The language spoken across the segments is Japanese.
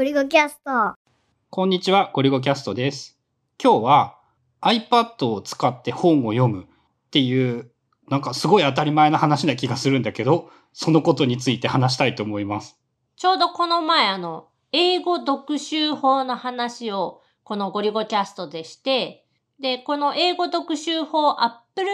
ゴリゴキャスト。こんにちは、ゴリゴキャストです。今日は iPad を使って本を読むっていう、なんかすごい当たり前な話な気がするんだけど、そのことについて話したいと思います。ちょうどこの前あの、英語読習法の話をこのゴリゴキャストでして、で、この英語読習法 Apple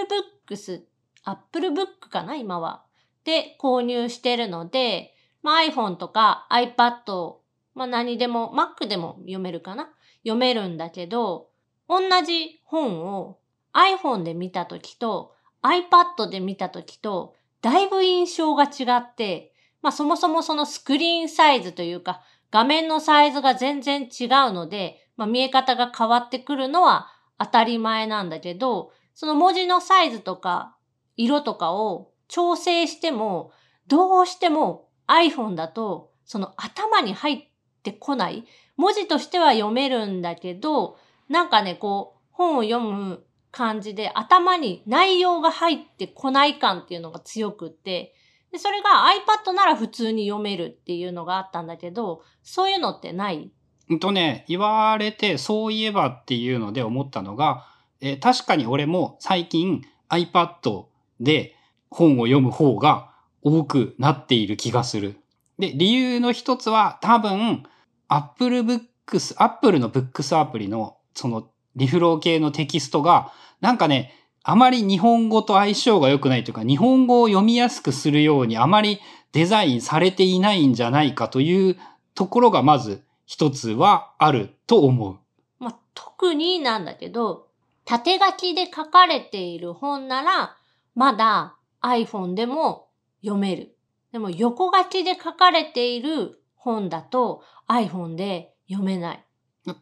Books、Apple Book かな今は。で、購入してるので、まあ、iPhone とか iPad、まあ何でも、Mac でも読めるかな？読めるんだけど、同じ本を iPhone で見たときと iPad で見たときと、だいぶ印象が違って、まあそもそもそのスクリーンサイズというか、画面のサイズが全然違うので、まあ見え方が変わってくるのは当たり前なんだけど、その文字のサイズとか色とかを調整しても、どうしても iPhone だとその頭に入ってこない？文字としては読めるんだけど、なんかね、こう、本を読む感じで頭に内容が入ってこない感っていうのが強くって、で、それが iPad なら普通に読めるっていうのがあったんだけど、そういうのってない？うんとね、言われてそういえばっていうので思ったのが、えー確かに俺も最近 iPad で本を読む方が多くなっている気がする。で、理由の一つは多分 Apple Books、Apple の Books アプリのそのリフロー系のテキストがなんかね、あまり日本語と相性が良くないというか、日本語を読みやすくするようにあまりデザインされていないんじゃないかというところがまず一つはあると思う。まあ、特になんだけど、縦書きで書かれている本なら、まだ iPhone でも読める。でも横書きで書かれている本だと iPhone で読めない。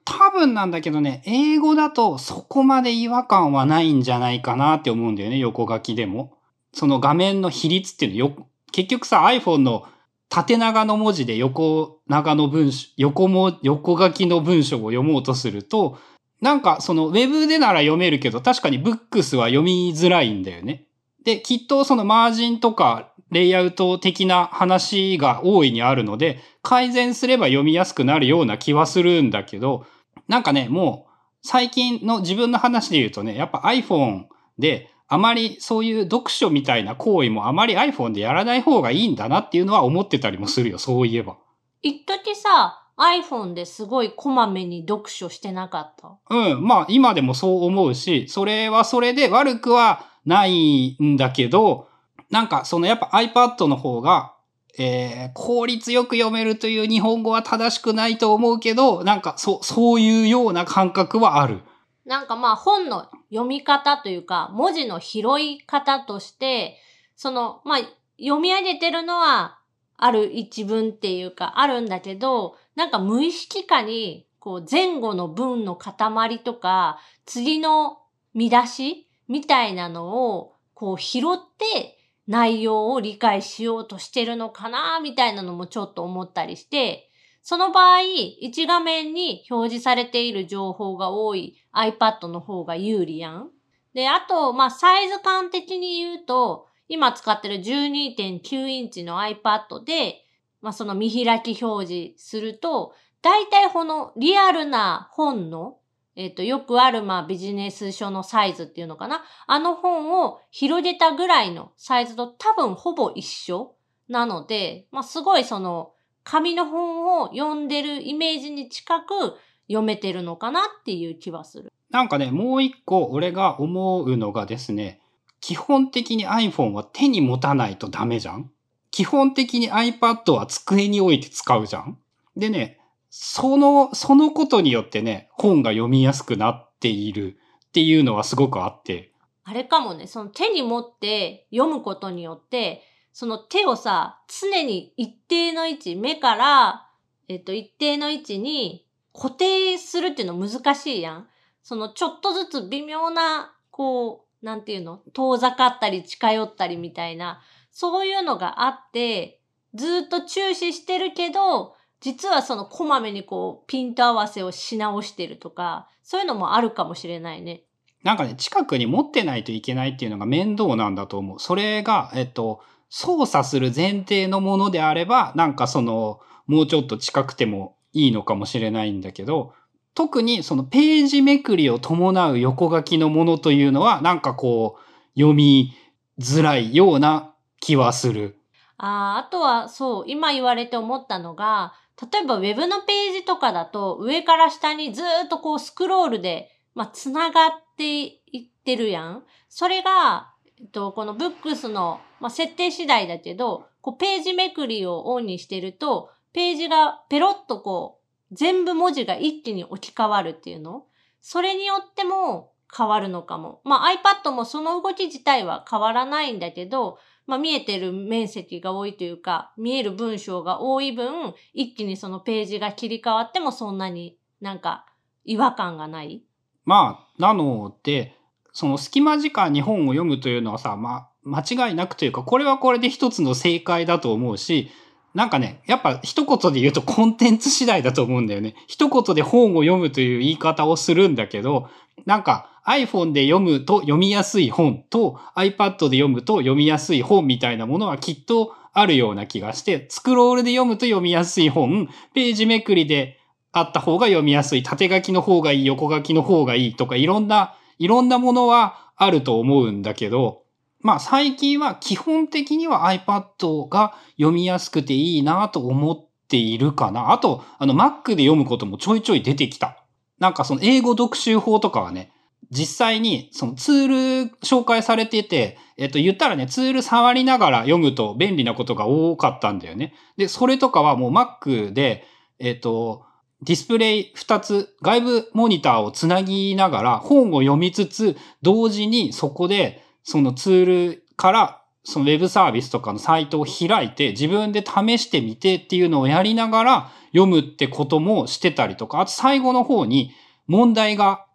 多分なんだけどね、英語だとそこまで違和感はないんじゃないかなって思うんだよね、横書きでも。その画面の比率っていうのよ、結局さ iPhone の縦長の文字で横長の文章、横も、横書きの文章を読もうとすると、なんかそのウェブでなら読めるけど、確かにブックスは読みづらいんだよね。で、きっとそのマージンとかレイアウト的な話が大いにあるので、改善すれば読みやすくなるような気はするんだけど、なんかね、もう最近の自分の話で言うとね、やっぱ iPhone であまりそういう読書みたいな行為もあまり iPhone でやらない方がいいんだなっていうのは思ってたりもするよ、そういえば。一時さ、iPhone ですごいこまめに読書してなかった？うん、まあ今でもそう思うし、それはそれで悪くはないんだけど、なんかそのやっぱ iPad の方が、えー効率よく読めるという日本語は正しくないと思うけど、なんかそそういうような感覚はある。なんかまあ本の読み方というか、文字の拾い方として、その、まあ読み上げてるのはある一文っていうかあるんだけど、なんか無意識化に、こう前後の文の塊とか、次の見出しみたいなのをこう拾って内容を理解しようとしてるのかなみたいなのもちょっと思ったりして、その場合、一画面に表示されている情報が多い iPad の方が有利やん。で、あと、まあ、サイズ感的に言うと、今使ってる12.9インチの iPad で、まあ、その見開き表示すると、だいたいこのリアルな本の、えっ、と、よくある、まあ、ビジネス書のサイズっていうのかな。あの本を広げたぐらいのサイズと多分ほぼ一緒なので、まあ、すごいその、紙の本を読んでるイメージに近く読めてるのかなっていう気はする。なんかね、もう一個俺が思うのがですね、基本的に iPhone は手に持たないとダメじゃん？基本的に iPad は机に置いて使うじゃん？でね、その、そのことによってね、本が読みやすくなっているっていうのはすごくあって、あれかもね、その手に持って読むことによって、その手をさ、常に一定の位置、目から、えっと、一定の位置に固定するっていうの難しいやん。そのちょっとずつ微妙な、こう、なんていうの遠ざかったり近寄ったりみたいな、そういうのがあって、ずっと注視してるけど、実はそのこまめにこう、ピント合わせをし直してるとか、そういうのもあるかもしれないね。なんかね、近くに持ってないといけないっていうのが面倒なんだと思う。それが、えっと、操作する前提のものであれば、なんかその、もうちょっと近くてもいいのかもしれないんだけど、特にそのページめくりを伴う横書きのものというのは、なんかこう、読みづらいような気はする。ああ、あとはそう、今言われて思ったのが、例えばウェブのページとかだと上から下にずっとこうスクロールで、まあ、繋がっていってるやん。それが、えっと、このブックスの、まあ、設定次第だけど、こうページめくりをオンにしてると、ページがペロッとこう、全部文字が一気に置き換わるっていうの？それによっても変わるのかも。まあ iPad もその動き自体は変わらないんだけど、まあ見えてる面積が多いというか、見える文章が多い分、一気にそのページが切り替わってもそんなになんか違和感がない。まあ、なので、その隙間時間に本を読むというのはさ、まあ、間違いなくというか、これはこれで一つの正解だと思うし、なんかね、やっぱ一言で言うとコンテンツ次第だと思うんだよね。一言で本を読むという言い方をするんだけど、なんか iPhone で読むと読みやすい本と iPad で読むと読みやすい本みたいなものはきっとあるような気がして、スクロールで読むと読みやすい本、ページめくりであった方が読みやすい、縦書きの方がいい、横書きの方がいいとかいろんな、いろんなものはあると思うんだけど、まあ最近は基本的には iPad が読みやすくていいなと思っているかな。あと、あの Mac で読むこともちょいちょい出てきた。なんかその英語読習法とかはね、実際にそのツール紹介されてて、えっと言ったらね、ツール触りながら読むと便利なことが多かったんだよね。で、それとかはもう Mac で、えっと、ディスプレイ2つ、外部モニターをつなぎながら本を読みつつ、同時にそこでそのツールからそのウェブサービスとかのサイトを開いて自分で試してみてっていうのをやりながら読むってこともしてたりとか、あと最後の方に問題が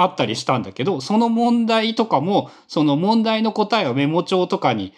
あったりしたんだけど、その問題とかも、その問題の答えをメモ帳とかに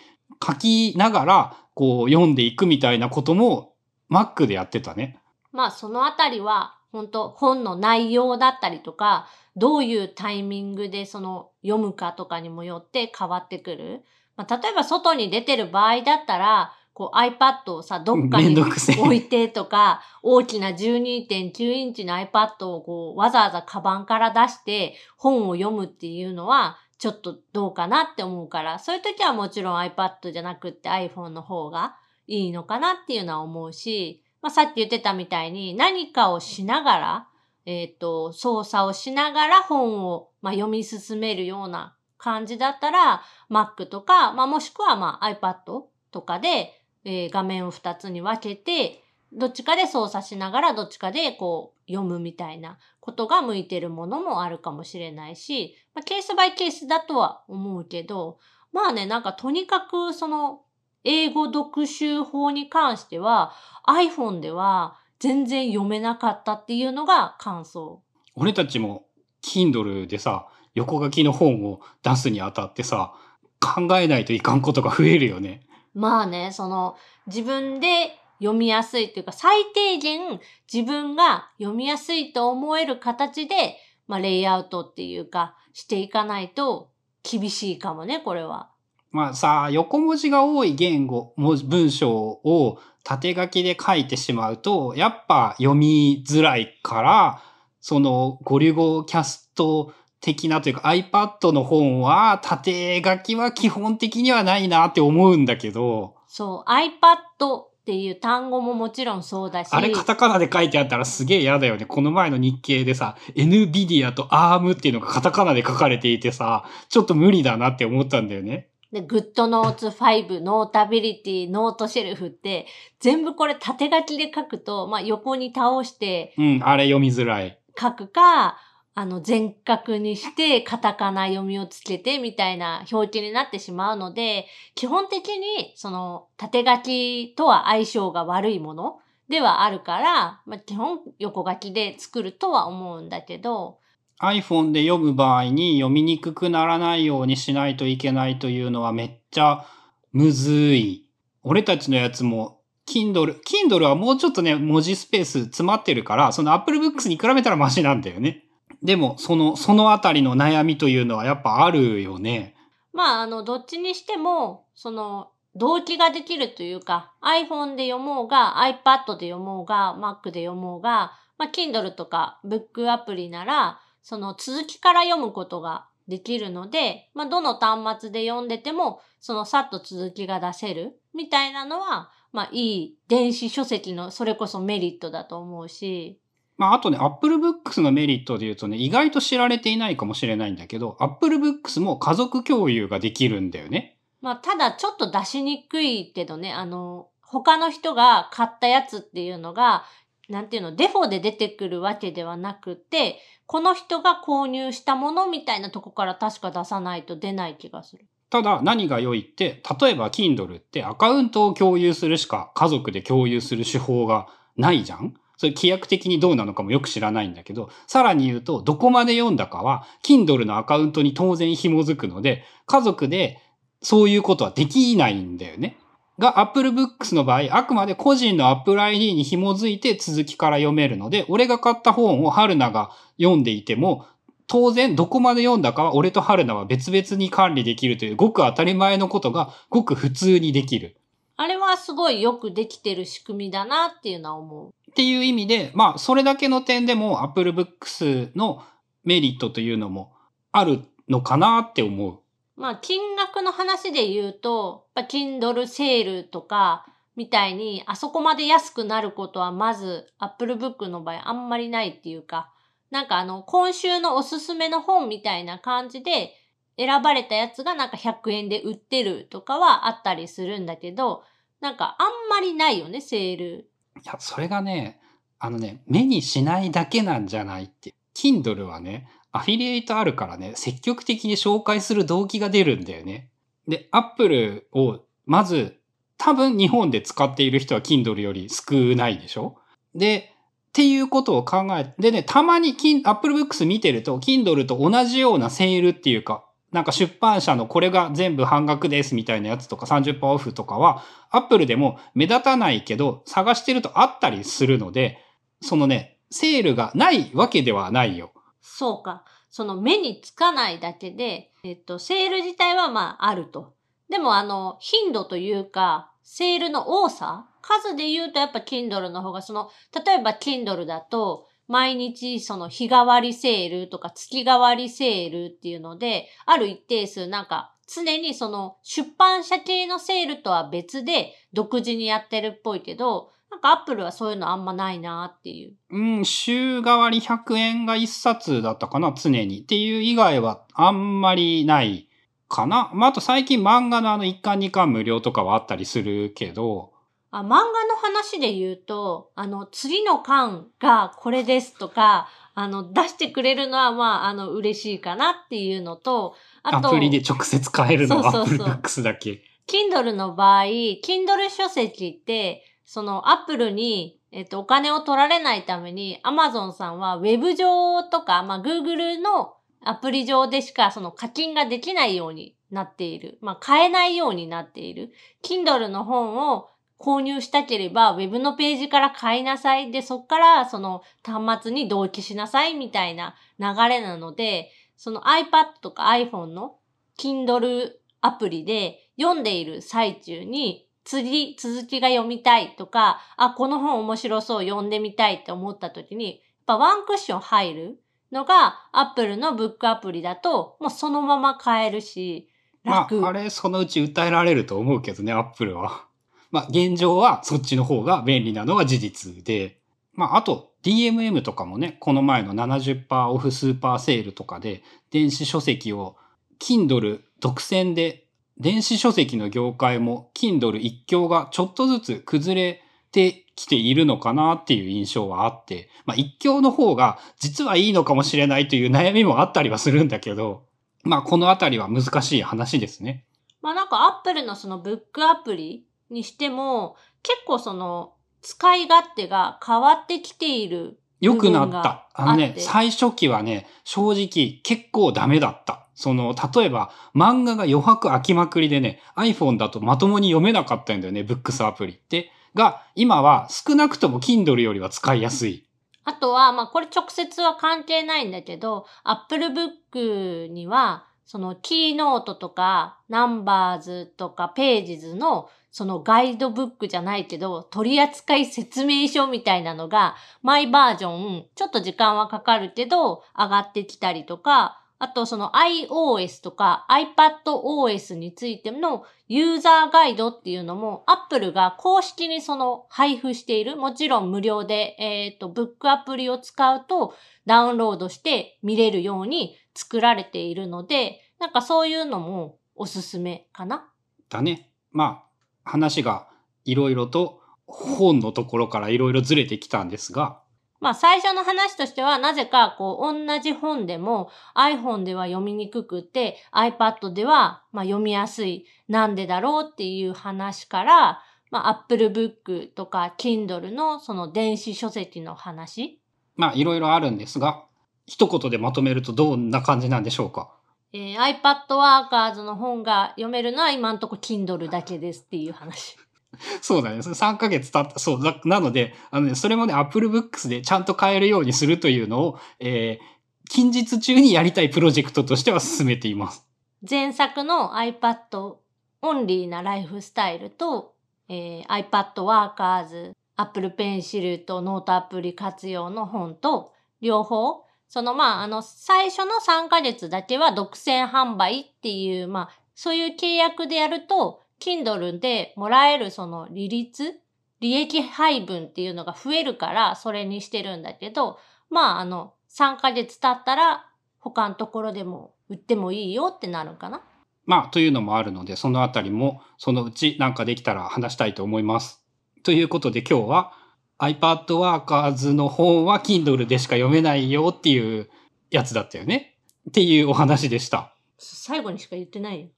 書きながら、こう読んでいくみたいなことも Mac でやってたね。まあそのあたりは、本当本の内容だったりとか、どういうタイミングでその読むかとかにもよって変わってくる。まあ、例えば外に出てる場合だったら、こう iPad をさ、どっかに置いてとか、大きな12.9インチの iPad をこうわざわざカバンから出して本を読むっていうのは、ちょっとどうかなって思うから、そういう時はもちろん iPad じゃなくって iPhone の方がいいのかなっていうのは思うし、まあ、さっき言ってたみたいに何かをしながら、えっ、と、操作をしながら本を、まあ、読み進めるような感じだったら、Mac とか、まあ、もしくはまあ iPad とかで、えー画面を2つに分けて、どっちかで操作しながらどっちかでこう読むみたいなことが向いてるものもあるかもしれないし、まあ、ケースバイケースだとは思うけど、まあね、なんかとにかくその英語読習法に関しては iPhone では全然読めなかったっていうのが感想。俺たちも Kindle でさ、横書きの本を出すにあたってさ、考えないといかんことが増えるよね。まあね、その自分で読みやすいっていうか最低限自分が読みやすいと思える形で、まあレイアウトっていうかしていかないと厳しいかもね、これは。まあさあ、横文字が多い言語、文章を縦書きで書いてしまうと、やっぱ読みづらいから、そのゴリゴキャスト的なというか iPad の本は縦書きは基本的にはないなって思うんだけど、そう、iPad っていう単語ももちろんそうだし。あれカタカナで書いてあったらすげえ嫌だよね。この前の日経でさ、NVIDIA と ARM っていうのがカタカナで書かれていてさ、ちょっと無理だなって思ったんだよね。で、GoodNotes 5、 Notability、Noteshelf って、全部これ縦書きで書くと、まあ横に倒してうん、あれ読みづらい。書くか、あの、全角にして、カタカナ読みをつけて、みたいな表記になってしまうので、基本的に、その、縦書きとは相性が悪いものではあるから、まあ、基本横書きで作るとは思うんだけど、iPhone で読む場合に読みにくくならないようにしないといけないというのはめっちゃむずい。俺たちのやつも Kindle、Kindle はもうちょっとね、文字スペース詰まってるから、その Apple Books に比べたらマシなんだよね。でも、その、そのあたりの悩みというのはやっぱあるよね。まあ、あの、どっちにしても、その、同期ができるというか、iPhone で読もうが、iPad で読もうが、Mac で読もうが、まあ、Kindle とか Book アプリなら、その続きから読むことができるので、まあ、どの端末で読んでても、そのさっと続きが出せるみたいなのは、まあ、いい電子書籍のそれこそメリットだと思うし、まあ、あとね、Apple Books のメリットで言うとね、意外と知られていないかもしれないんだけど、Apple Books も家族共有ができるんだよね。まあ、ただちょっと出しにくいけどね、あの、他の人が買ったやつっていうのが、なんていうの、デフォで出てくるわけではなくて、この人が購入したものみたいなとこから確か出さないと出ない気がする。ただ何が良いって、例えば Kindle ってアカウントを共有するしか家族で共有する手法がないじゃんそれ規約的にどうなのかもよく知らないんだけど、さらに言うと、どこまで読んだかは、Kindle のアカウントに当然紐づくので、家族でそういうことはできないんだよね。が、Apple Books の場合、あくまで個人の Apple ID に紐づいて続きから読めるので、俺が買った本を春菜が読んでいても、当然どこまで読んだかは俺と春菜は別々に管理できるというごく当たり前のことがごく普通にできる。あれはすごいよくできてる仕組みだなっていうのは思う。っていう意味で、まあ、それだけの点でも Apple Books のメリットというのもあるのかなって思う。まあ、金額の話で言うと、やっぱ Kindle セールとか、みたいに、あそこまで安くなることはまず Apple Book の場合あんまりないっていうか、なんかあの、今週のおすすめの本みたいな感じで、選ばれたやつがなんか100円で売ってるとかはあったりするんだけど、なんかあんまりないよね、セール。いや、それがね、あのね、目にしないだけなんじゃないって。Kindle はね、アフィリエイトあるからね、積極的に紹介する動機が出るんだよね。で、Apple を、まず、多分日本で使っている人は Kindle より少ないでしょで、っていうことを考えて、でね、たまに Apple Books 見てると、Kindle と同じようなセールっていうか、なんか出版社のこれが全部半額ですみたいなやつとか30%オフとかは、Apple でも目立たないけど、探してるとあったりするので、そのね、セールがないわけではないよ。そうか。その目につかないだけで、えっと、セール自体はまああると。でもあの、頻度というか、セールの多さ数で言うとやっぱ Kindle の方がその、例えば Kindle だと、毎日その日替わりセールとか月替わりセールっていうので、ある一定数なんか常にその出版社系のセールとは別で独自にやってるっぽいけど、なんかアップルはそういうのあんまないなっていう。うん、週替わり100円が1冊だったかな、常に。っていう以外はあんまりないかな。まあ、あと最近漫画のあの1巻2巻無料とかはあったりするけど、あ、漫画の話で言うと、あの、次の巻がこれですとか、あの、出してくれるのは、まあ、あの、嬉しいかなっていうのと、あと、アプリで直接買えるのはそうそうそう Apple だけ。Kindle の場合、Kindle 書籍って、その Apple に、えっと、お金を取られないために Amazon さんは Web 上とか、まあ、Google のアプリ上でしかその課金ができないようになっている。まあ、買えないようになっている。Kindle の本を購入したければ、ウェブのページから買いなさい。で、そっからその端末に同期しなさいみたいな流れなので、その iPad とか iPhone の Kindle アプリで読んでいる最中に、次、続きが読みたいとか、あ、この本面白そう読んでみたいって思った時に、やっぱワンクッション入るのが Apple のブックアプリだと、もうそのまま買えるし、楽。まあ、あれ、そのうち訴えられると思うけどね、Apple は。まあ、現状はそっちの方が便利なのは事実で。まあ、あと、DMM とかもね、この前の70%オフスーパーセールとかで、電子書籍を Kindle 独占で、電子書籍の業界も Kindle 一強がちょっとずつ崩れてきているのかなっていう印象はあって、まあ、一強の方が実はいいのかもしれないという悩みもあったりはするんだけど、まあ、このあたりは難しい話ですね。まあなんか Apple のそのブックアプリにしても、結構その使い勝手が変わってきている良くなった。あのね最初期はね、正直結構ダメだった。その、例えば漫画が余白空きまくりでね、iPhone だとまともに読めなかったんだよね、ブックスアプリって。が、今は少なくとも Kindle よりは使いやすい。あとは、まあこれ直接は関係ないんだけど、Apple Book には、そのキーノートとか、ナンバーズとか、ページズの、そのガイドブックじゃないけど、取扱説明書みたいなのが、マイバージョン、ちょっと時間はかかるけど、上がってきたりとか、あとその iOS とか iPadOS についてのユーザーガイドっていうのも Apple が公式にその配布している。もちろん無料で、えっ、ー、と、ブックアプリを使うとダウンロードして見れるように作られているので、なんかそういうのもおすすめかな。だね。まあ、話がいろいろと本のところからいろいろずれてきたんですが、まあ最初の話としては、なぜかこう同じ本でも iPhone では読みにくくて iPad ではまあ読みやすい。なんでだろうっていう話から、まあ Apple Book とか Kindle のその電子書籍の話。まあいろいろあるんですが、一言でまとめるとどんな感じなんでしょうか？えー、iPad Workers の本が読めるのは今んとこ Kindle だけですっていう話。そうだね。3ヶ月経った。そう。なので、あのね、それもね、Apple Books でちゃんと買えるようにするというのを、えー、近日中にやりたいプロジェクトとしては進めています。前作の iPad オンリーなライフスタイルと、えー、iPad Workers、Apple Pencil とノートアプリ活用の本と、両方、そのまあ、あの、最初の3ヶ月だけは独占販売っていう、まあ、そういう契約でやると、Kindle でもらえるその利率、利益配分っていうのが増えるからそれにしてるんだけど、まああの、3ヶ月経ったら他のところでも売ってもいいよってなるかな？まあというのもあるので、そのあたりもそのうちなんかできたら話したいと思います。ということで今日は iPad Workers の本は Kindle でしか読めないよっていうやつだったよね。っていうお話でした。最後にしか言ってないよ。